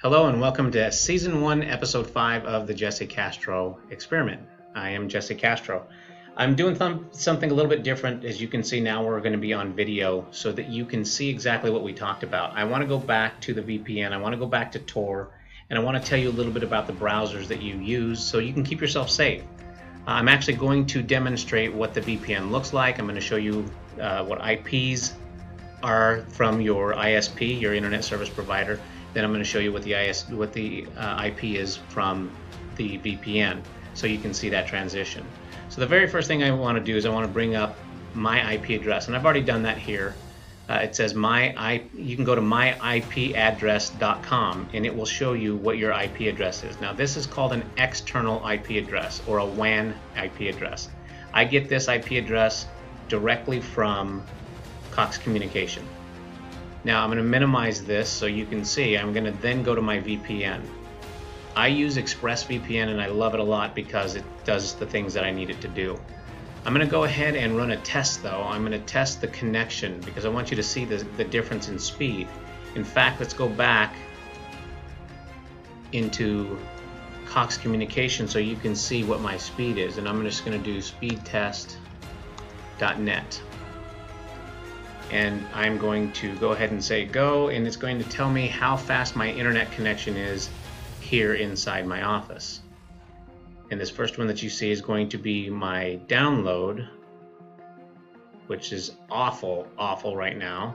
Hello and welcome to Season 1, Episode 5 of the Jesse Castro Experiment. I am Jesse Castro. I'm doing th- something a little bit different. As you can see now, we're going to be on video so that you can see exactly what we talked about. I want to go back to the VPN, I want to go back to Tor, and I want to tell you a little bit about the browsers that you use so you can keep yourself safe. I'm actually going to demonstrate what the VPN looks like. I'm going to show you uh, what IPs are from your ISP, your internet service provider. Then I'm going to show you what the IS, what the uh, IP is from the VPN, so you can see that transition. So the very first thing I want to do is I want to bring up my IP address, and I've already done that here. Uh, it says my I, you can go to myipaddress.com and it will show you what your IP address is. Now this is called an external IP address or a WAN IP address. I get this IP address directly from Cox Communication. Now I'm going to minimize this so you can see. I'm going to then go to my VPN. I use ExpressVPN and I love it a lot because it does the things that I need it to do. I'm going to go ahead and run a test though. I'm going to test the connection because I want you to see the, the difference in speed. In fact, let's go back into Cox Communication so you can see what my speed is. And I'm just going to do speedtest.net and I'm going to go ahead and say go and it's going to tell me how fast my internet connection is here inside my office. And this first one that you see is going to be my download which is awful, awful right now.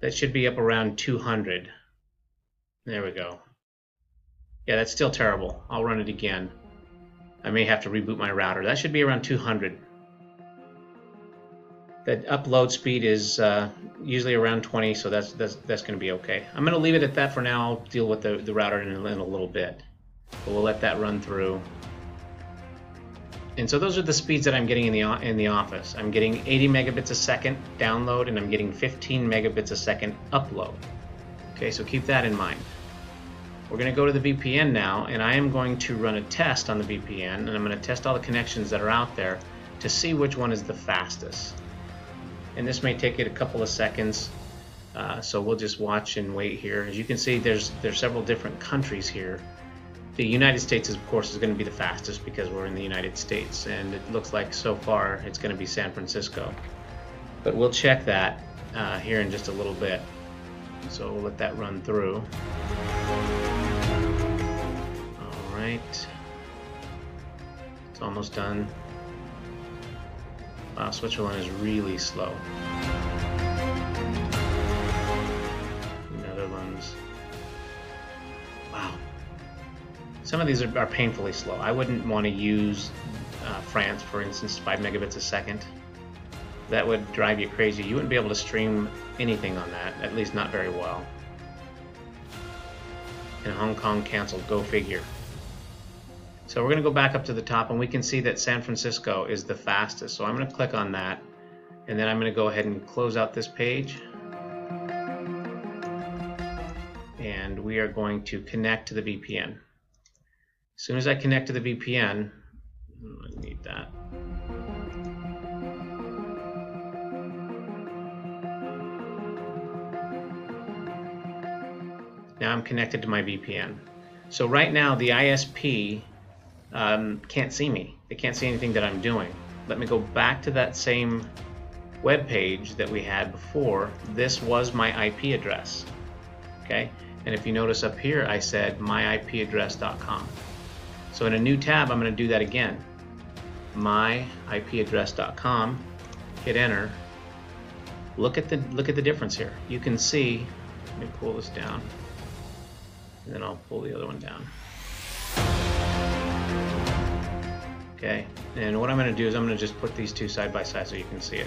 That should be up around 200. There we go. Yeah, that's still terrible. I'll run it again. I may have to reboot my router. That should be around 200 the upload speed is uh, usually around 20, so that's that's, that's going to be okay. I'm going to leave it at that for now. I'll deal with the, the router in, in a little bit. But we'll let that run through. And so those are the speeds that I'm getting in the in the office. I'm getting 80 megabits a second download, and I'm getting 15 megabits a second upload. Okay, so keep that in mind. We're going to go to the VPN now, and I am going to run a test on the VPN, and I'm going to test all the connections that are out there to see which one is the fastest and this may take it a couple of seconds. Uh, so we'll just watch and wait here. As you can see, there's there's several different countries here. The United States, of course, is going to be the fastest because we're in the United States, and it looks like so far it's going to be San Francisco. But we'll check that uh, here in just a little bit. So we'll let that run through. All right, it's almost done. Wow, Switzerland is really slow. Netherlands. Wow. Some of these are, are painfully slow. I wouldn't want to use uh, France, for instance, 5 megabits a second. That would drive you crazy. You wouldn't be able to stream anything on that, at least not very well. And Hong Kong canceled, go figure. So we're going to go back up to the top and we can see that San Francisco is the fastest. So I'm going to click on that and then I'm going to go ahead and close out this page. And we are going to connect to the VPN. As soon as I connect to the VPN, I need that. Now I'm connected to my VPN. So right now the ISP um, can't see me. They can't see anything that I'm doing. Let me go back to that same web page that we had before. This was my IP address. Okay, and if you notice up here, I said myipaddress.com. So in a new tab, I'm going to do that again. myipaddress.com. Hit enter. Look at the look at the difference here. You can see. Let me pull this down, and then I'll pull the other one down. Okay, and what I'm going to do is I'm going to just put these two side by side so you can see it.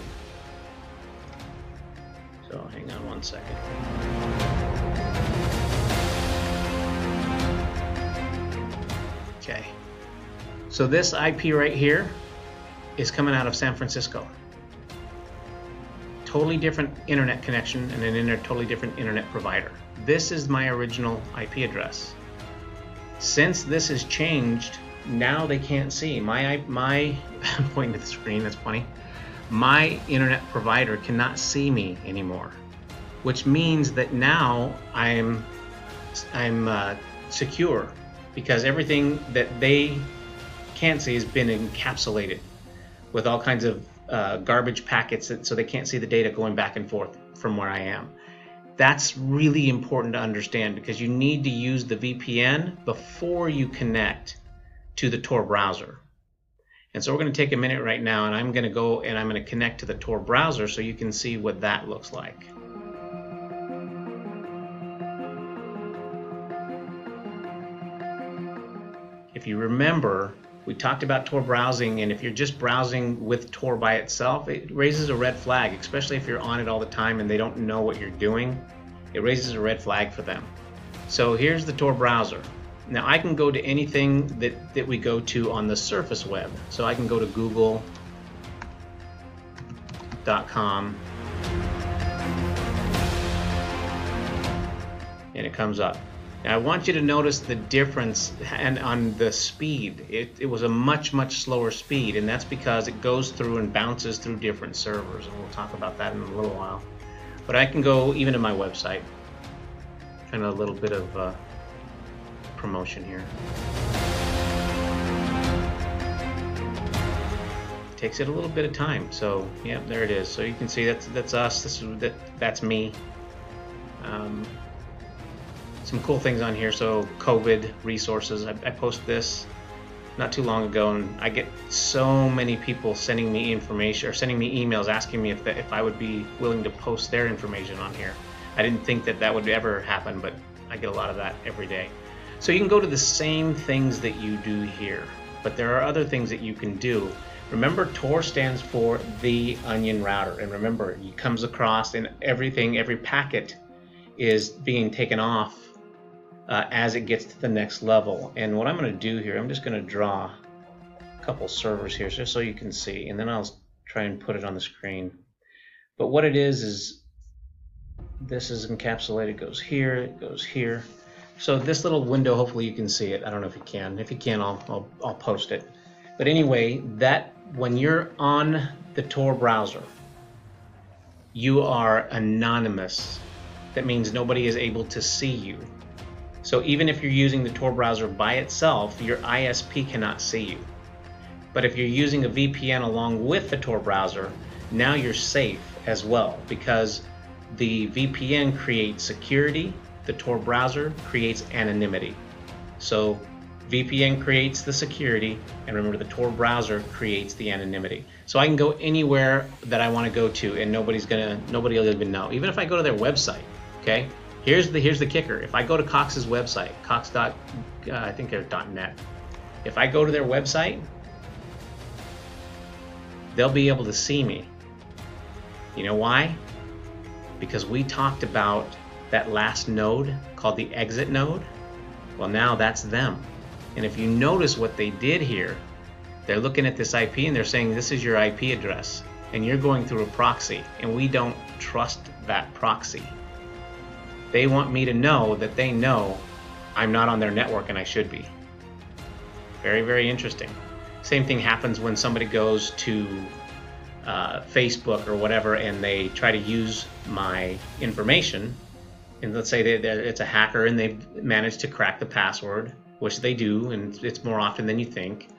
So hang on one second. Okay, so this IP right here is coming out of San Francisco. Totally different internet connection and an totally different internet provider. This is my original IP address. Since this has changed now they can't see. My my pointing to the screen. That's funny. My internet provider cannot see me anymore. which means that now I'm I'm uh, secure because everything that they can't see has been encapsulated with all kinds of uh, garbage packets so they can't see the data going back and forth from where I am. That's really important to understand because you need to use the VPN before you connect to the Tor browser. And so we're going to take a minute right now and I'm going to go and I'm going to connect to the Tor browser so you can see what that looks like. If you remember, we talked about Tor browsing, and if you're just browsing with Tor by itself, it raises a red flag, especially if you're on it all the time and they don't know what you're doing. It raises a red flag for them. So here's the Tor browser. Now I can go to anything that, that we go to on the surface web. So I can go to google.com and it comes up. Now I want you to notice the difference and on the speed. It, it was a much, much slower speed, and that's because it goes through and bounces through different servers, and we'll talk about that in a little while. But I can go even to my website. Kind of a little bit of uh, promotion here. Takes it a little bit of time, so yeah, there it is. So you can see that's that's us. This is that that's me. Um, some cool things on here. So COVID resources. I, I post this not too long ago, and I get so many people sending me information or sending me emails asking me if that, if I would be willing to post their information on here. I didn't think that that would ever happen, but I get a lot of that every day. So you can go to the same things that you do here, but there are other things that you can do. Remember, Tor stands for the onion router, and remember, it comes across and everything, every packet is being taken off uh, as it gets to the next level. And what I'm going to do here, I'm just going to draw a couple servers here just so you can see, and then I'll try and put it on the screen. But what it is is this is encapsulated, goes here, it goes here. So this little window, hopefully you can see it. I don't know if you can. If you can, I'll, I'll, I'll post it. But anyway, that when you're on the Tor browser, you are anonymous. That means nobody is able to see you. So even if you're using the Tor browser by itself, your ISP cannot see you. But if you're using a VPN along with the Tor browser, now you're safe as well because the VPN creates security, the Tor browser creates anonymity. So VPN creates the security, and remember the Tor browser creates the anonymity. So I can go anywhere that I want to go to, and nobody's gonna, nobody will even know. Even if I go to their website, okay? Here's the here's the kicker. If I go to Cox's website, Cox dot, uh, I think they're .net. If I go to their website, they'll be able to see me. You know why? Because we talked about that last node called the exit node. Well, now that's them. And if you notice what they did here, they're looking at this IP and they're saying this is your IP address and you're going through a proxy and we don't trust that proxy. They want me to know that they know I'm not on their network and I should be. Very, very interesting. Same thing happens when somebody goes to uh, Facebook or whatever and they try to use my information. And let's say it's a hacker and they've managed to crack the password, which they do, and it's more often than you think.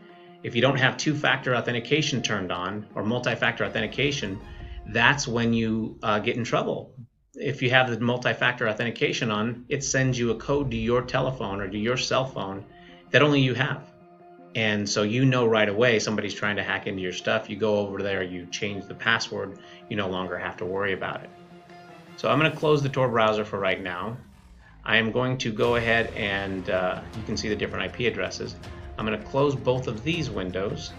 If you don't have two factor authentication turned on or multi factor authentication, that's when you uh, get in trouble if you have the multi-factor authentication on, it sends you a code to your telephone or to your cell phone that only you have. And so you know right away somebody's trying to hack into your stuff. You go over there, you change the password, you no longer have to worry about it. So I'm going to close the Tor browser for right now. I am going to go ahead and uh, you can see the different IP addresses. I'm going to close both of these windows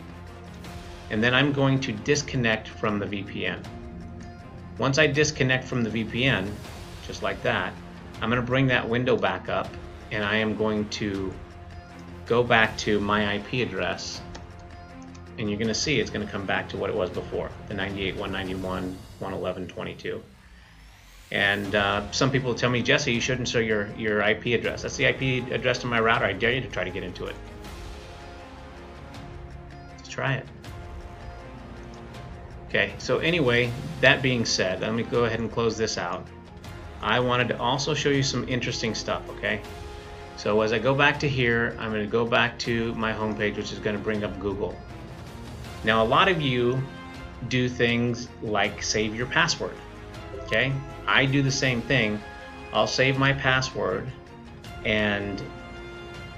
and then I'm going to disconnect from the VPN. Once I disconnect from the VPN, just like that, I'm going to bring that window back up and I am going to go back to my IP address and you're going to see it's going to come back to what it was before, the 98.191.111.22. And uh, some people tell me, Jesse, you shouldn't show your, your IP address. That's the IP address to my router. I dare you to try to get into it. Let's try it. Okay, so anyway, that being said, let me go ahead and close this out. I wanted to also show you some interesting stuff, okay? So as I go back to here, I'm going to go back to my homepage, which is going to bring up Google. Now, a lot of you do things like save your password, okay? I do the same thing. I'll save my password and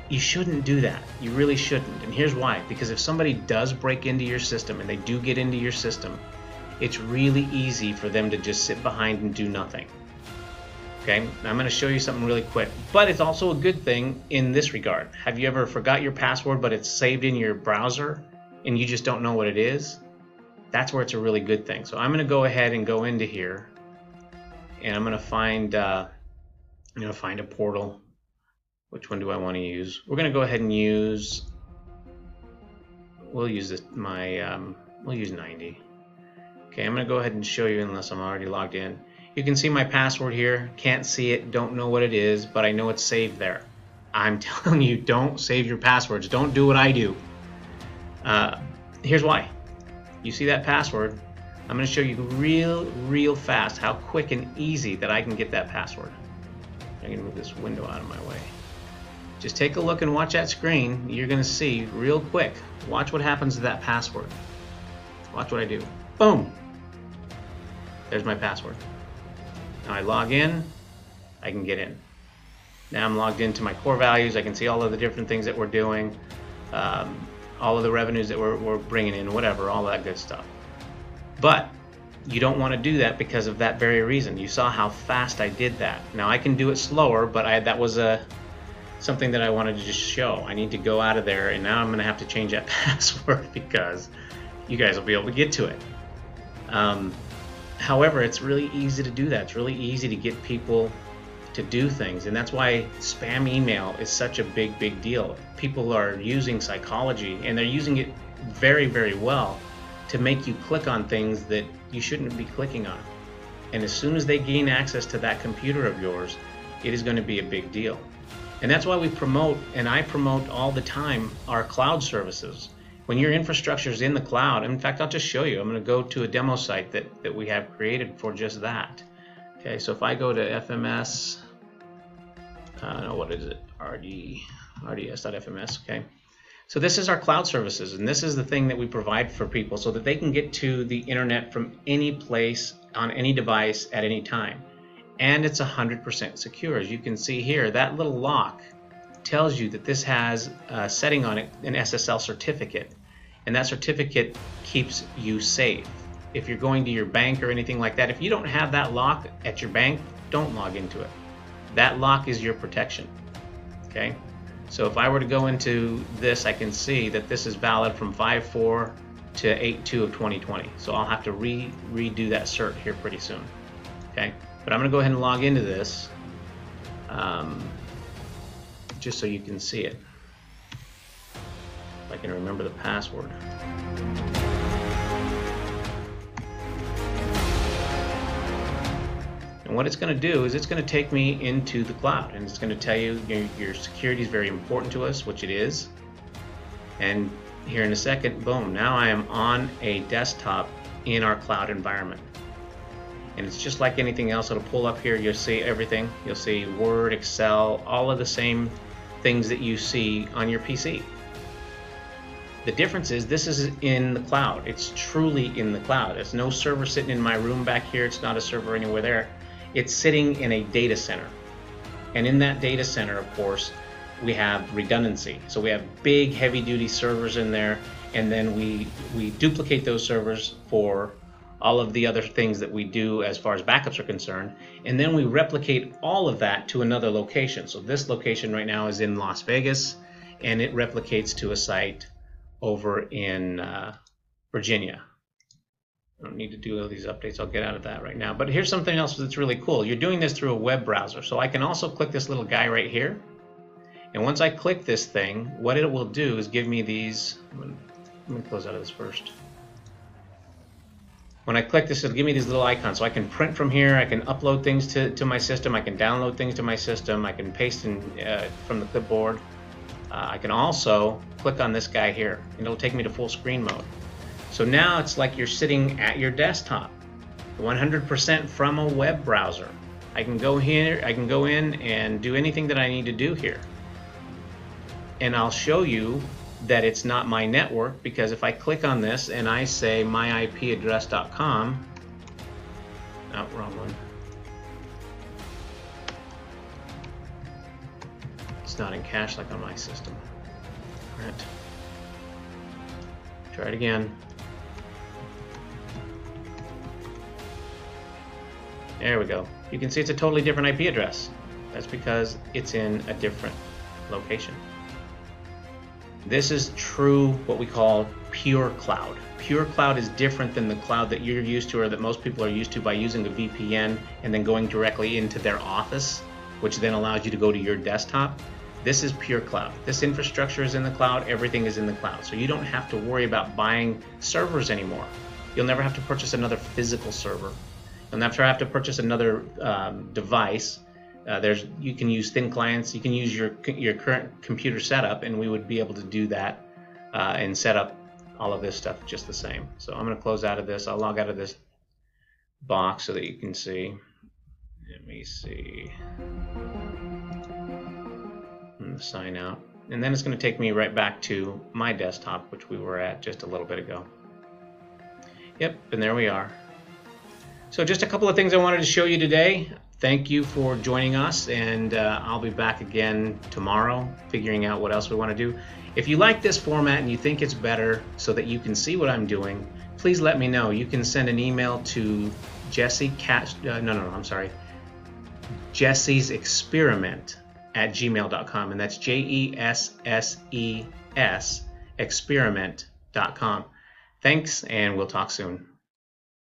you shouldn't do that. You really shouldn't. And here's why. Because if somebody does break into your system and they do get into your system, it's really easy for them to just sit behind and do nothing. Okay, I'm going to show you something really quick. But it's also a good thing in this regard. Have you ever forgot your password but it's saved in your browser and you just don't know what it is? That's where it's a really good thing. So I'm going to go ahead and go into here and I'm to find uh, I'm to find a portal which one do I want to use? We're to go ahead and use, we'll use this, my, um, we'll use 90. Okay, I'm to go ahead and show you unless I'm already logged in. You can see my password here. Can't see it, don't know what it is, but I know it's saved there. I'm telling you, don't save your passwords. Don't do what I do. Uh, here's why. You see that password? I'm going to show you real, real fast how quick and easy that I can get that password. I'm going to move this window out of my way. Just take a look and watch that screen. You're going to see real quick. Watch what happens to that password. Watch what I do. Boom! There's my password. Now I log in, I can get in. Now I'm logged into my core values. I can see all of the different things that we're doing, um, all of the revenues that we're, we're bringing in, whatever, all that good stuff. But you don't want to do that because of that very reason. You saw how fast I did that. Now I can do it slower, but I, that was a something that I wanted to just show. I need to go out of there and now I'm going to have to change that password because you guys will be able to get to it. Um, however, it's really easy to do that. It's really easy to get people to do things and that's why spam email is such a big big deal. People are using psychology and they're using it very very well to make you click on things that you shouldn't be clicking on. And as soon as they gain access to that computer of yours, it is going to be a big deal. And that's why we promote, and I promote all the time, our cloud services. When your infrastructure is in the cloud, in fact, I'll just show you. I'm going to go to a demo site that, that we have created for just that. Okay, so if I go to FMS, I uh, don't know, what is it? RD, RDS.FMS, okay. So this is our cloud services, and this is the thing that we provide for people so that they can get to the internet from any place, on any device, at any time and it's 100% secure. As you can see here, that little lock tells you that this has a setting on it, an SSL certificate, and that certificate keeps you safe. If you're going to your bank or anything like that, if you don't have that lock at your bank, don't log into it. That lock is your protection. Okay? So if I were to go into this, I can see that this is valid from 5.4 to 8.2 of 2020. So I'll have to re redo that cert here pretty soon. Okay? But I'm going to go ahead and log into this um, just so you can see it. If I can remember the password. And what it's going to do is it's going to take me into the cloud and it's going to tell you your, your security is very important to us, which it is. And here in a second, boom, now I am on a desktop in our cloud environment. And it's just like anything else it'll pull up here you'll see everything. You'll see Word Excel all of the same things that you see on your PC the difference is this is in the cloud. It's truly in the cloud. It's no server sitting in my room back here. It's not a server anywhere there it's sitting in a data center and in that data center of course we have redundancy so we have big heavy duty servers in there and then we we duplicate those servers for all of the other things that we do as far as backups are concerned, and then we replicate all of that to another location. So this location right now is in Las Vegas, and it replicates to a site over in uh, Virginia. I don't need to do all these updates. I'll get out of that right now. But here's something else that's really cool. You're doing this through a web browser. So I can also click this little guy right here. And once I click this thing, what it will do is give me these. Let me close out of this first. When I click this, it'll give me these little icons. So I can print from here, I can upload things to, to my system, I can download things to my system, I can paste in, uh, from the clipboard. Uh, I can also click on this guy here, and it'll take me to full screen mode. So now it's like you're sitting at your desktop, 100% from a web browser. I can go here, I can go in and do anything that I need to do here. And I'll show you that it's not my network because if I click on this and I say myipaddress.com, oh, wrong one. It's not in cache like on my system. Right. Try it again. There we go. You can see it's a totally different IP address. That's because it's in a different location. This is true what we call pure cloud. Pure cloud is different than the cloud that you're used to or that most people are used to by using a VPN and then going directly into their office, which then allows you to go to your desktop. This is pure cloud. This infrastructure is in the cloud, everything is in the cloud. So you don't have to worry about buying servers anymore. You'll never have to purchase another physical server. You'll I have to purchase another um, device uh, there's you can use thin clients. You can use your your current computer setup, and we would be able to do that uh, and set up all of this stuff just the same. So I'm going to close out of this. I'll log out of this box so that you can see. Let me see. Sign out. And then it's going to take me right back to my desktop, which we were at just a little bit ago. Yep, and there we are. So just a couple of things I wanted to show you today thank you for joining us, and uh, I'll be back again tomorrow figuring out what else we want to do. If you like this format and you think it's better so that you can see what I'm doing, please let me know. You can send an email to Jesse Cat. Uh, no, no, no, I'm sorry. Jesse's Experiment at gmail.com, and that's J E S S E S experiment.com. Thanks, and we'll talk soon.